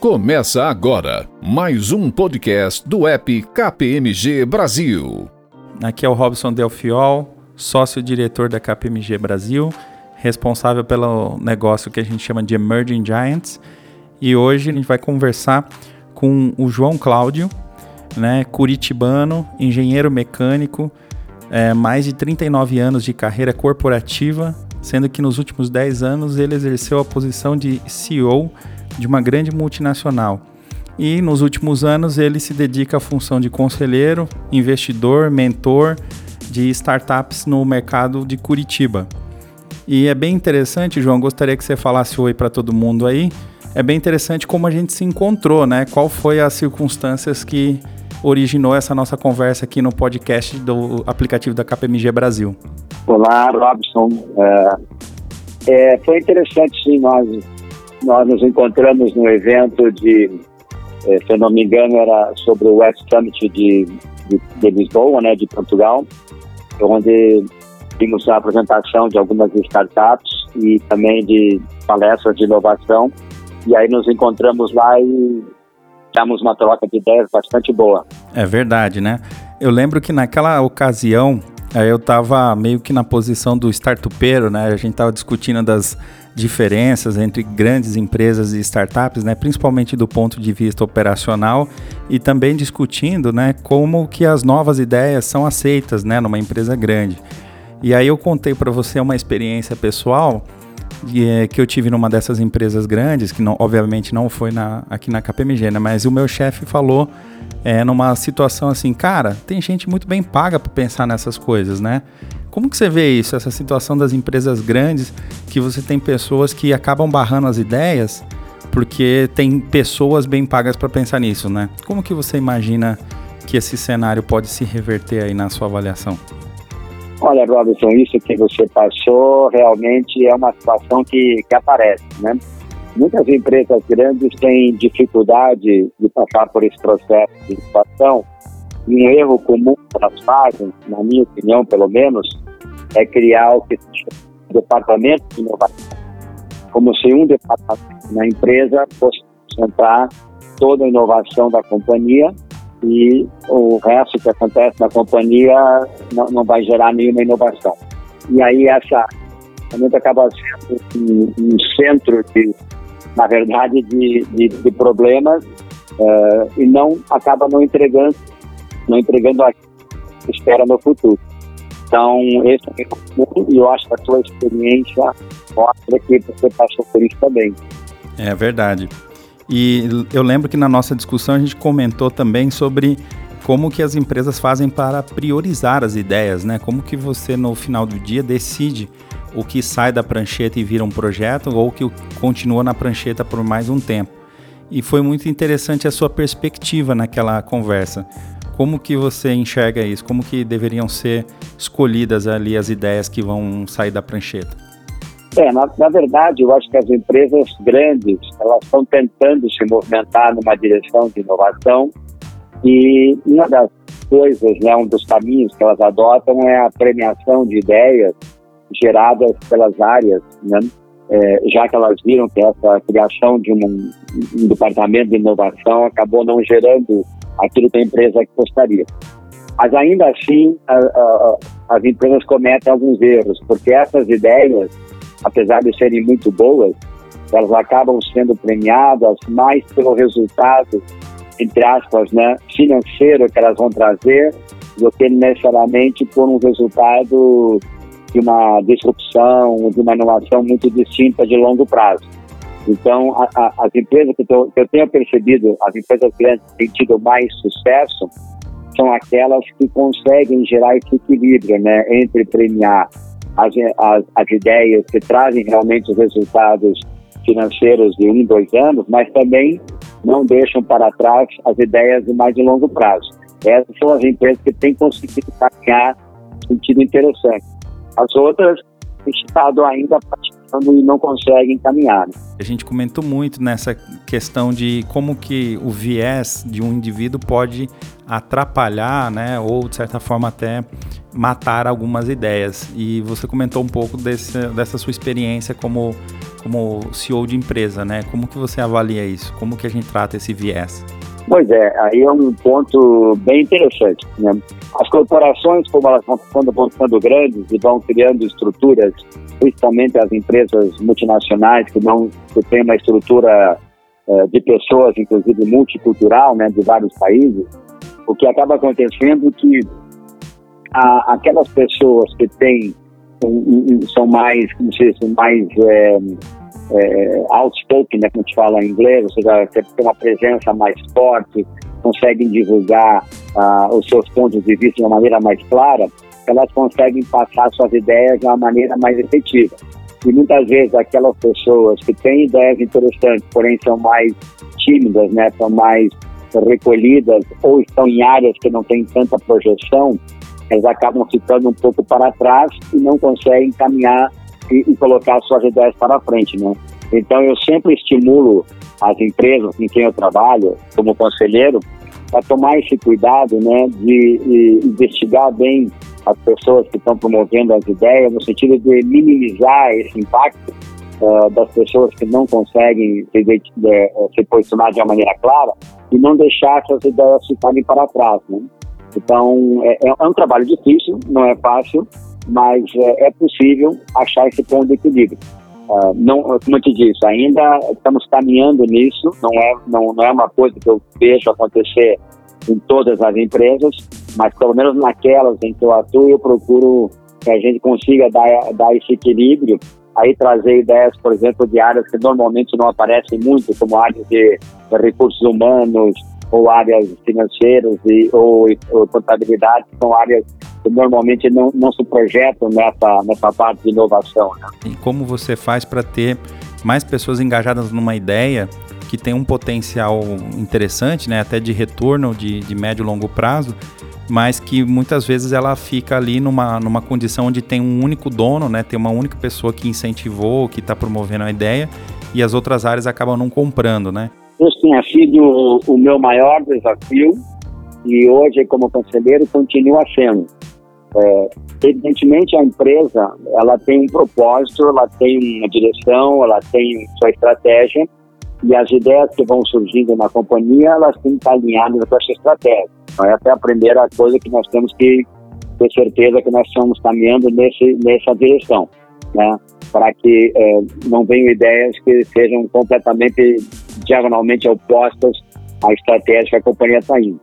Começa agora mais um podcast do app KPMG Brasil. Aqui é o Robson Delfiol, sócio-diretor da KPMG Brasil, responsável pelo negócio que a gente chama de Emerging Giants. E hoje a gente vai conversar com o João Cláudio, né, curitibano, engenheiro mecânico, é, mais de 39 anos de carreira corporativa, sendo que nos últimos 10 anos ele exerceu a posição de CEO de uma grande multinacional. E nos últimos anos ele se dedica à função de conselheiro, investidor, mentor de startups no mercado de Curitiba. E é bem interessante, João, gostaria que você falasse oi para todo mundo aí. É bem interessante como a gente se encontrou, né? Qual foi as circunstâncias que originou essa nossa conversa aqui no podcast do aplicativo da KPMG Brasil. Olá, Robson. É, é, foi interessante, sim, nós nós nos encontramos no evento de, eh, se eu não me engano, era sobre o West Summit de, de, de Lisboa, né, de Portugal, onde vimos a apresentação de algumas startups e também de palestras de inovação. E aí nos encontramos lá e tivemos uma troca de ideias bastante boa. É verdade, né? Eu lembro que naquela ocasião eu estava meio que na posição do startupeiro, né? A gente estava discutindo das diferenças entre grandes empresas e startups, né, principalmente do ponto de vista operacional e também discutindo, né, como que as novas ideias são aceitas, né, numa empresa grande. E aí eu contei para você uma experiência pessoal é, que eu tive numa dessas empresas grandes, que não, obviamente não foi na, aqui na KPMG, né, mas o meu chefe falou é, numa situação assim, cara, tem gente muito bem paga para pensar nessas coisas, né? Como que você vê isso, essa situação das empresas grandes, que você tem pessoas que acabam barrando as ideias porque tem pessoas bem pagas para pensar nisso, né? Como que você imagina que esse cenário pode se reverter aí na sua avaliação? Olha, Robinson, isso que você passou realmente é uma situação que, que aparece, né? Muitas empresas grandes têm dificuldade de passar por esse processo de situação e um erro comum que elas fazem, na minha opinião pelo menos, é criar o que se chama de departamento de inovação. Como se um departamento na empresa fosse concentrar toda a inovação da companhia e o resto que acontece na companhia não, não vai gerar nenhuma inovação. E aí essa realmente acaba sendo um, um, centro de, na verdade, de, de, de problemas uh, e não acaba não entregando não entregando a espera no futuro. Então, esse é o e eu acho que a sua experiência mostra que você passou por isso também. É verdade. E eu lembro que na nossa discussão a gente comentou também sobre como que as empresas fazem para priorizar as ideias, né? Como que você no final do dia decide o que sai da prancheta e vira um projeto ou que continua na prancheta por mais um tempo. E foi muito interessante a sua perspectiva naquela conversa. Como que você enxerga isso? Como que deveriam ser escolhidas ali as ideias que vão sair da prancheta? É, na, na verdade, eu acho que as empresas grandes elas estão tentando se movimentar numa direção de inovação e uma das coisas, né, um dos caminhos que elas adotam é a premiação de ideias geradas pelas áreas, né? É, já que elas viram que essa criação de um, um departamento de inovação acabou não gerando aquilo que a empresa gostaria. Mas ainda assim, a, a, as empresas cometem alguns erros, porque essas ideias, apesar de serem muito boas, elas acabam sendo premiadas mais pelo resultado, entre aspas, né, financeiro que elas vão trazer, do que necessariamente por um resultado de uma disrupção, de uma inovação muito distinta de longo prazo. Então, a, a, as empresas que, tô, que, eu tenho percebido, as empresas que têm tido mais sucesso, são aquelas que conseguem gerar esse equilíbrio né, entre premiar as, as, as ideias que trazem realmente os resultados financeiros de um, dois anos, mas também não deixam para trás as ideias de mais de longo prazo. Essas são as empresas que têm conseguido caminhar sentido interessante. As outras têm estado ainda praticando e não conseguem caminhar. Né? A gente comentou muito nessa questão de como que o viés de um indivíduo pode atrapalhar, né, ou de certa forma até matar algumas ideias. E você comentou um pouco desse, dessa sua experiência como como CEO de empresa, né? Como que você avalia isso? Como que a gente trata esse viés? Pois é, aí é um ponto bem interessante. Né? As corporações, como elas vão ficando grandes e vão criando estruturas, principalmente as empresas multinacionais que não que têm uma estrutura uh, de pessoas, inclusive multicultural, né, de vários países, o que acaba acontecendo é que a, aquelas pessoas que têm são mais, como se diz, mais é, é, outspoken, né, como se fala em inglês, ou seja, tem uma presença mais forte, conseguem divulgar uh, os seus pontos de vista de uma maneira mais clara, elas conseguem passar suas ideias de uma maneira mais efetiva. E muitas vezes aquelas pessoas que têm ideias interessantes, porém são mais tímidas, né, são mais recolhidas ou estão em áreas que não têm tanta projeção, elas acabam ficando um pouco para trás e não conseguem caminhar e, e colocar suas ideias para frente, né? Então eu sempre estimulo as empresas em quem eu trabalho como conselheiro a tomar esse cuidado, né, de, de investigar bem as pessoas que estão promovendo as ideias no sentido de minimizar esse impacto uh, das pessoas que não conseguem se, de, de, se posicionar de uma maneira clara e não deixar essas ideias ficarem para trás, né? Então é, é um trabalho difícil, não é fácil, mas é, é possível achar esse ponto de equilíbrio. Uh, não, como eu te disse, ainda estamos caminhando nisso, não é, não, não é uma coisa que eu vejo acontecer em todas as empresas, mas pelo menos naquelas em que eu atuo, eu procuro que a gente consiga dar, dar esse equilíbrio, aí trazer ideias, por exemplo, de áreas que normalmente não aparecem muito, como áreas de, recursos humanos, ou áreas financeiras e, ou, ou contabilidade, são áreas normalmente não, não se projetam nessa, nessa parte de inovação. Né? E como você faz para ter mais pessoas engajadas numa ideia que tem um potencial interessante, né, até de retorno de, de médio e longo prazo, mas que muitas vezes ela fica ali numa, numa condição onde tem um único dono, né, tem uma única pessoa que incentivou, que está promovendo a ideia, e as outras áreas acabam não comprando, né? Esse tenha sido o meu maior desafio e hoje, como conselheiro, continua sendo. É, evidentemente, a empresa ela tem um propósito, ela tem uma direção, ela tem sua estratégia, e as ideias que vão surgindo na companhia, elas têm que estar alinhadas com essa estratégia. Então, essa é a primeira coisa que nós temos que ter certeza que nós estamos caminhando nesse, nessa direção, né? para que é, não venham ideias que sejam completamente diagonalmente opostas à estratégia que a companhia está indo.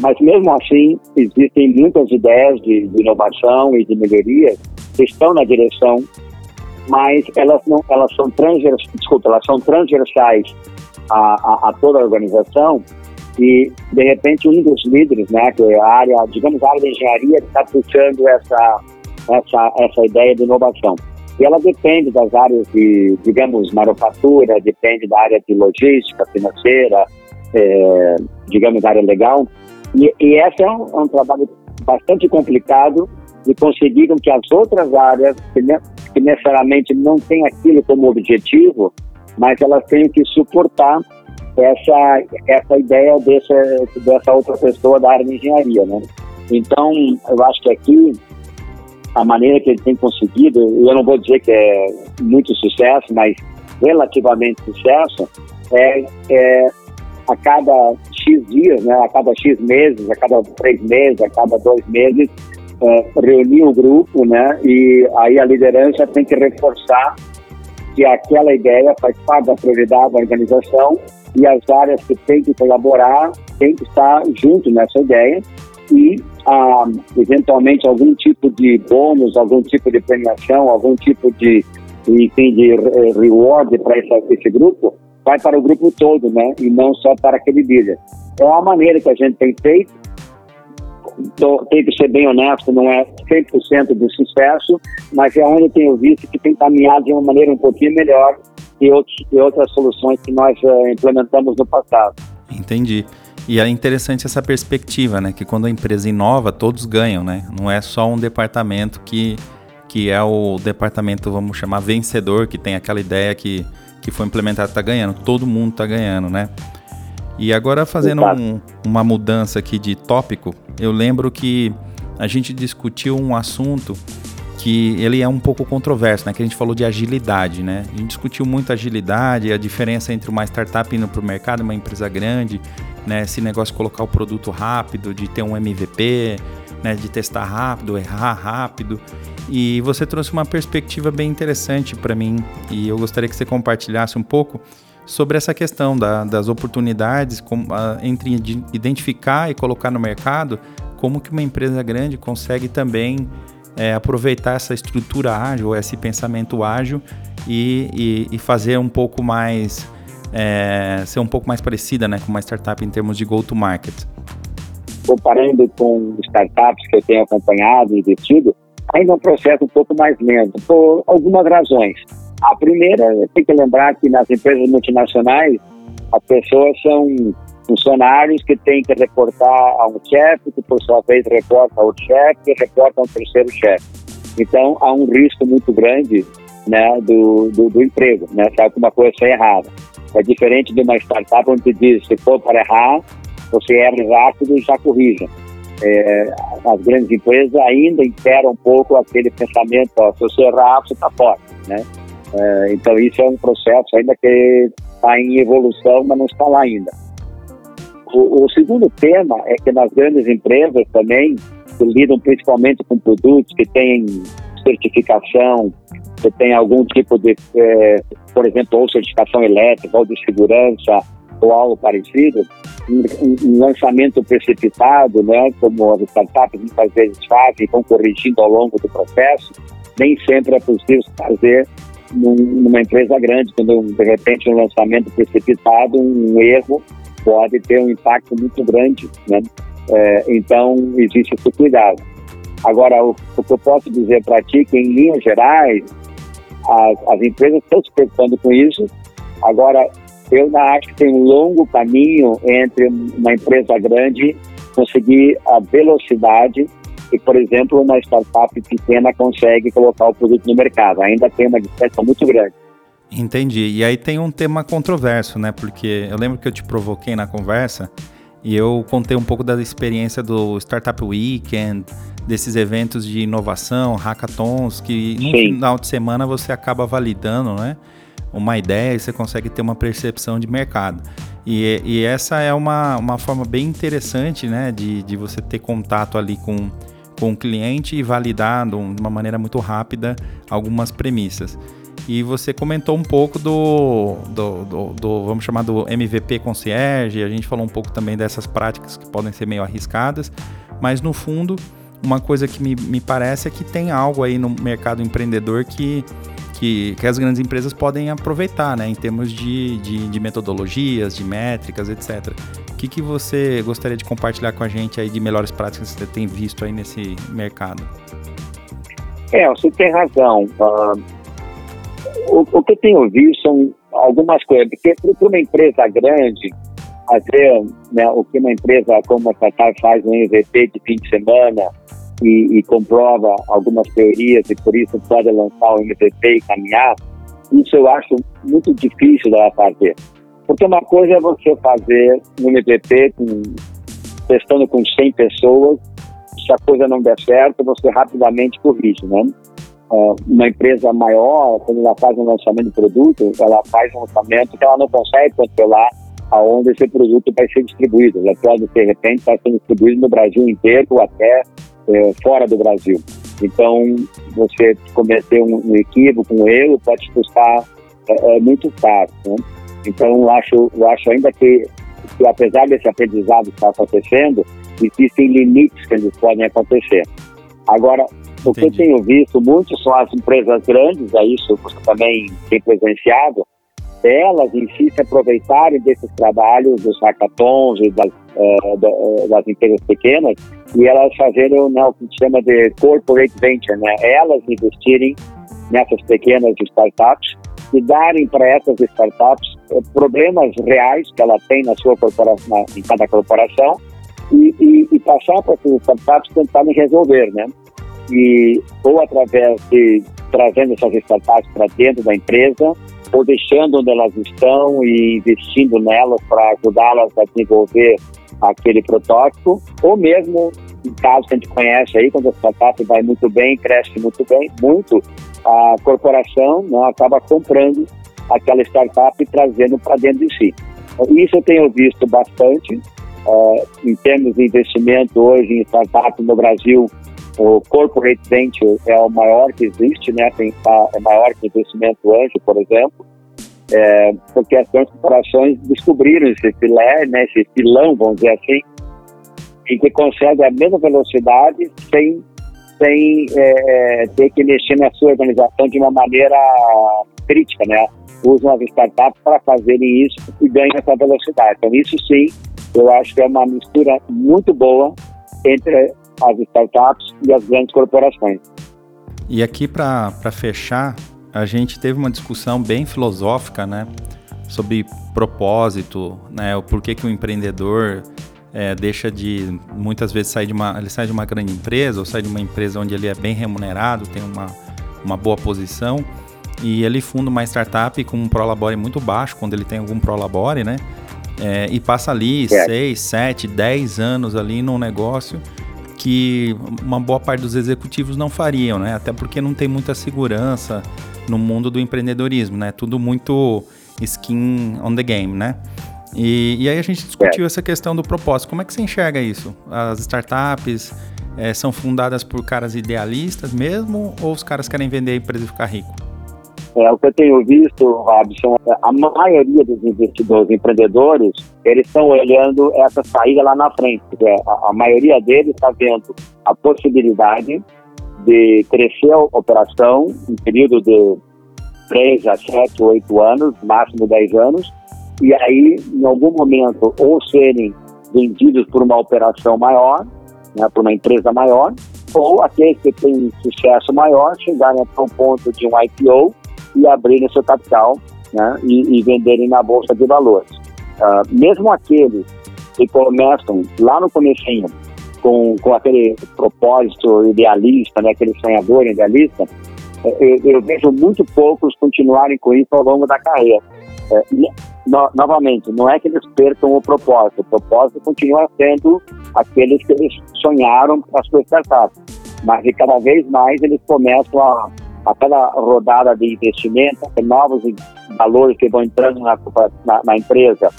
Mas mesmo assim, existem muitas ideias de, de inovação e de melhoria que estão na direção mas elas não, elas são transversais, desculpa, elas são transversais a, a, a, toda a organização e de repente um dos líderes, né, que é a área, digamos a área da engenharia, está puxando essa essa essa ideia de inovação. E ela depende das áreas de, digamos, manufatura, depende da área de logística, financeira, é, digamos, área legal. E, e esse é um, é um trabalho bastante complicado de conseguir que as outras áreas, que necessariamente não têm aquilo como objetivo, mas elas têm que suportar essa, essa ideia dessa, dessa outra pessoa da área de engenharia, né? Então, eu acho que aqui, a maneira que ele tem conseguido, eu não vou dizer que é muito sucesso, mas relativamente sucesso, é, é a cada X dias, né, a cada X meses, a cada três meses, a cada dois meses, é, reunir o grupo, né? E aí a liderança tem que reforçar que aquela ideia faz parte da prioridade da organização e as áreas que têm que colaborar têm que estar junto nessa ideia e ah, eventualmente algum tipo de bônus, algum tipo de premiação, algum tipo de enfim, de reward para esse grupo vai para o grupo todo, né? E não só para aquele líder. É uma maneira que a gente tem feito tô, tenho que ser bem honesto, não é 100% de sucesso, mas é onde tenho visto que tem caminhado de uma maneira um pouquinho melhor que, outros, outras soluções que nós uh, implementamos no passado. Entendi. E é interessante essa perspectiva, né? Que quando a empresa inova, todos ganham, né? Não é só um departamento que, que é o departamento, vamos chamar, vencedor, que tem aquela ideia que, que foi implementada, está ganhando. Todo mundo está ganhando, né? E agora fazendo um, uma mudança aqui de tópico, eu lembro que a gente discutiu um assunto que ele é um pouco controverso, né? Que a gente falou de agilidade, né? A gente discutiu muito agilidade, a diferença entre uma startup indo para o mercado e uma empresa grande, né? Esse negócio de colocar o produto rápido, de ter um MVP, né? De testar rápido, errar rápido. E você trouxe uma perspectiva bem interessante para mim e eu gostaria que você compartilhasse um pouco sobre essa questão da, das oportunidades com, a, entre identificar e colocar no mercado, como que uma empresa grande consegue também é, aproveitar essa estrutura ágil, esse pensamento ágil e, e, e fazer um pouco mais, é, ser um pouco mais parecida né, com uma startup em termos de go-to-market. Comparando com startups que eu tenho acompanhado e investido, ainda é um processo um pouco mais lento, por algumas razões. A primeira, tem que lembrar que nas empresas multinacionais, as pessoas são funcionários que têm que reportar a um chefe, que por sua vez reporta a outro chefe, que reporta a um terceiro chefe. Então, há um risco muito grande né, do, do, do, emprego, né, se alguma coisa está errada. É diferente de uma startup onde diz, se for para errar, você erra rápido e já corrija. É, as grandes empresas ainda imperam um pouco aquele pensamento, ó, se você errar, você está fora, né? É, então isso é um processo ainda que está em evolução, mas não está lá ainda. O, o, segundo tema é que nas grandes empresas também, que lidam principalmente com produtos que têm certificação, que têm algum tipo de, é, por exemplo, ou certificação elétrica, ou de segurança, ou algo parecido, um, um, lançamento precipitado, né, como as startups muitas vezes fazem, estão corrigindo ao longo do processo, nem sempre é possível fazer num, numa empresa grande, quando de repente um lançamento precipitado, um erro pode ter um impacto muito grande, né? É, então, existe esse cuidado. Agora, o, o que eu posso dizer para ti que, em linhas gerais, as, as empresas estão se preocupando com isso. Agora, eu acho que tem um longo caminho entre uma empresa grande conseguir a velocidade e, por exemplo, uma startup pequena consegue colocar o produto no mercado. Ainda tem uma distância muito grande. Entendi. E aí tem um tema controverso, né? Porque eu lembro que eu te provoquei na conversa e eu contei um pouco da experiência do Startup Weekend, desses eventos de inovação, hackathons, que no Sim. final de semana você acaba validando, né? Uma ideia e você consegue ter uma percepção de mercado. E, e essa é uma, uma forma bem interessante, né? De, de você ter contato ali com, com o cliente e validar de uma maneira muito rápida algumas premissas. E você comentou um pouco do, do, do, do, vamos chamar do MVP concierge, a gente falou um pouco também dessas práticas que podem ser meio arriscadas, mas no fundo, uma coisa que me, me parece é que tem algo aí no mercado empreendedor que, que, que as grandes empresas podem aproveitar, né, em termos de, de, de metodologias, de métricas, etc. O que, que você gostaria de compartilhar com a gente aí de melhores práticas que você tem visto aí nesse mercado? É, você tem razão. Uh o, o que eu tenho visto são algumas coisas, porque para uma empresa grande, fazer né, o que uma empresa como a Qatar faz um MVP de fim de semana e, e, comprova algumas teorias e por isso pode lançar o MVP e caminhar, isso eu acho muito difícil dela fazer. Porque uma coisa é você fazer um MVP com, testando com 100 pessoas, se a coisa não der certo, você rapidamente corrige, né? uma empresa maior, quando ela faz um lançamento de produto, ela faz um lançamento que ela não consegue controlar aonde esse produto vai ser distribuído. Ela pode, de repente, estar sendo distribuído no Brasil inteiro ou até é, fora do Brasil. Então, você cometer um, um equívoco, um erro, pode te custar é, é muito caro. Né? Então, eu acho, eu acho ainda que, que, apesar desse aprendizado estar acontecendo, existem limites que eles podem acontecer. Agora, o que eu tenho visto muito são as empresas grandes, é isso você também tem presenciado, elas em aproveitarem desses trabalhos dos hackathons e das, uh, das empresas pequenas e elas fazerem né, o que se chama de corporate venture, né? elas investirem nessas pequenas startups e darem para essas startups uh, problemas reais que ela tem na sua corporação, em cada corporação e, e, e passar para essas startups tentarem resolver, né? e ou através de trazendo essas startups para dentro da empresa, ou deixando onde elas estão e investindo nelas para ajudá-las a desenvolver aquele protótipo, ou mesmo casos que a gente conhece aí, quando a startup vai muito bem, cresce muito bem, muito, a corporação né, acaba comprando aquela startup e trazendo para dentro de si. Isso eu tenho visto bastante. Uh, em termos de investimento hoje em startup no Brasil, o corporate venture é o maior que existe, né? Tem, é maior que o investimento anjo, por exemplo, é, porque as grandes corporações descobriram esse filé, né? Esse filão, vamos dizer assim, e que consegue a mesma velocidade sem sem é, ter que mexer na sua organização de uma maneira crítica, né? Usam as startups para fazerem isso e ganham essa velocidade. Então, isso sim, eu acho que é uma mistura muito boa entre as startups e as grandes corporações. E aqui, para fechar, a gente teve uma discussão bem filosófica, né? Sobre propósito, né? O porquê que o empreendedor é, deixa de muitas vezes sair de uma ele sai de uma grande empresa ou sai de uma empresa onde ele é bem remunerado tem uma, uma boa posição e ele funda uma startup com um prolabore muito baixo quando ele tem algum prolabore né é, e passa ali 6, 7, 10 anos ali num negócio que uma boa parte dos executivos não fariam, né? Até porque não tem muita segurança no mundo do empreendedorismo, né? Tudo muito skin on the game, né? E, e aí a gente discutiu é. essa questão do propósito. Como é que você enxerga isso? As startups é, são fundadas por caras idealistas mesmo ou os caras querem vender a empresa e ficar rico? É, o que eu tenho visto, Robson, é, a maioria dos investidores, empreendedores, eles estão olhando essa saída lá na frente. A, a maioria deles está vendo a possibilidade de crescer a operação em período de 3 a 7, 8 anos, máximo 10 anos, e aí, em algum momento, ou serem vendidos por uma operação maior, né, por uma empresa maior, ou aqueles que têm sucesso maior chegarem até o ponto de um IPO e abrirem seu capital né, e, e venderem na bolsa de valores. Uh, mesmo aqueles que começam lá no comecinho com, com aquele propósito idealista, né, aquele sonhador idealista, eu, eu vejo muito poucos continuarem com isso ao longo da carreira. É, no, novamente, não é que eles percam o propósito, o propósito continua sendo aqueles que eles sonharam para a sua startup, mas cada vez mais eles começam a, a cada rodada de investimento, novos valores que vão entrando na, na, na empresa,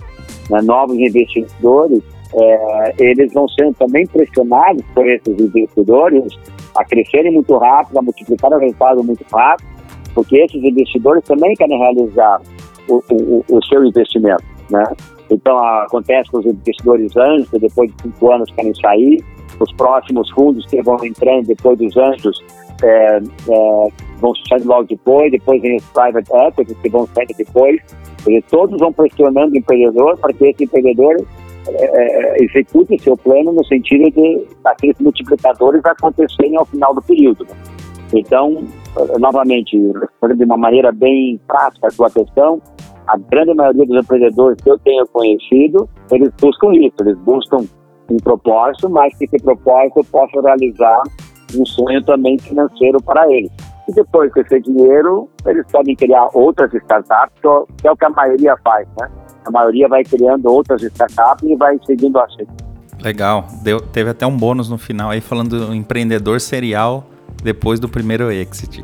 né, novos investidores, é, eles vão sendo também pressionados por esses investidores a crescerem muito rápido, a multiplicar o resultado muito rápido, porque esses investidores também querem realizar o, o, o seu investimento, né? Então, acontece com os investidores anjos, que depois de cinco anos querem sair, os próximos fundos que vão entrando depois dos anjos é, é, vão sair logo depois, depois vem os private equity que vão sair depois, dizer, todos vão pressionando o empreendedor para que esse empreendedor é, é, execute seu plano no sentido de aqueles multiplicadores acontecerem ao final do período. Né? Então, novamente, de uma maneira bem prática a sua questão, a grande maioria dos empreendedores que eu tenho conhecido, eles buscam isso, eles buscam um propósito, mas que esse propósito possa realizar um sonho também financeiro para eles. E depois com esse dinheiro, eles podem criar outras startups, que é o que a maioria faz, né? A maioria vai criando outras startups e vai seguindo assim. Legal. Deu, teve até um bônus no final aí falando do empreendedor serial depois do primeiro exit.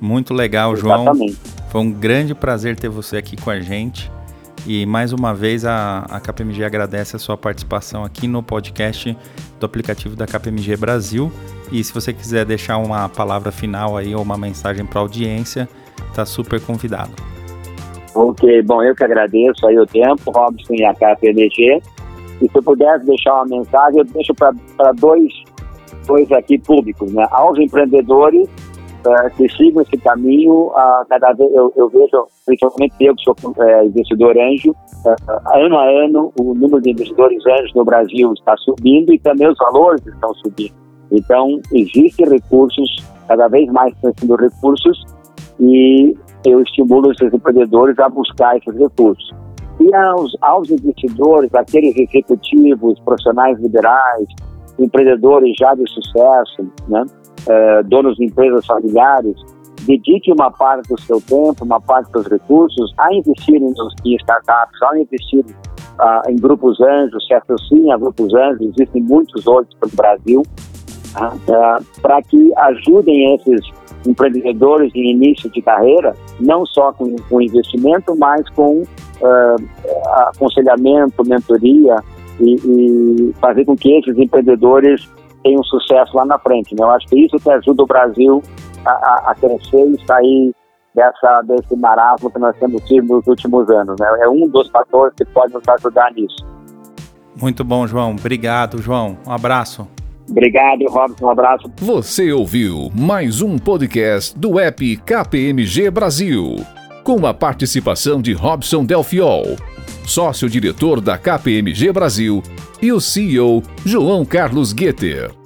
Muito legal, Exatamente. João. Foi um grande prazer ter você aqui com a gente. E mais uma vez a, a KPMG agradece a sua participação aqui no podcast do aplicativo da KPMG Brasil. E se você quiser deixar uma palavra final aí ou uma mensagem para a audiência, está super convidado. Ok, bom, eu que agradeço aí o tempo, Robson e a KPMG. E se eu pudesse deixar uma mensagem, eu deixo para dois, dois aqui públicos, né? Aos empreendedores uh, que sigam esse caminho. Uh, cada vez eu, eu, vejo, principalmente eu que sou uh, investidor anjo, uh, ano a ano o número de investidores anjos no Brasil está subindo e também os valores estão subindo. Então, existem recursos, cada vez mais estão recursos e eu estimulo esses empreendedores a buscar esses recursos. E aos, aos investidores, aqueles executivos, profissionais liberais, empreendedores já de sucesso, né? Eh, donos de empresas familiares, dedique uma parte do seu tempo, uma parte dos recursos a investir em, em startups, a investir ah, em grupos anjos, se associa a grupos anjos, existem muitos outros pelo Brasil, ah, para que ajudem esses empreendedores em início de carreira, não só com, com investimento, mas com uh, aconselhamento, mentoria e, e, fazer com que esses empreendedores tenham sucesso lá na frente. Né? Eu acho que isso que ajuda o Brasil a, a, a crescer e sair dessa, desse marasmo que nós temos tido nos últimos anos. Né? É um dos fatores que pode nos ajudar nisso. Muito bom, João. Obrigado, João. Um abraço. Obrigado, Robson. Um abraço. Você ouviu mais um podcast do app KPMG Brasil, com a participação de Robson Delfiol, sócio-diretor da KPMG Brasil, e o CEO João Carlos Gueter.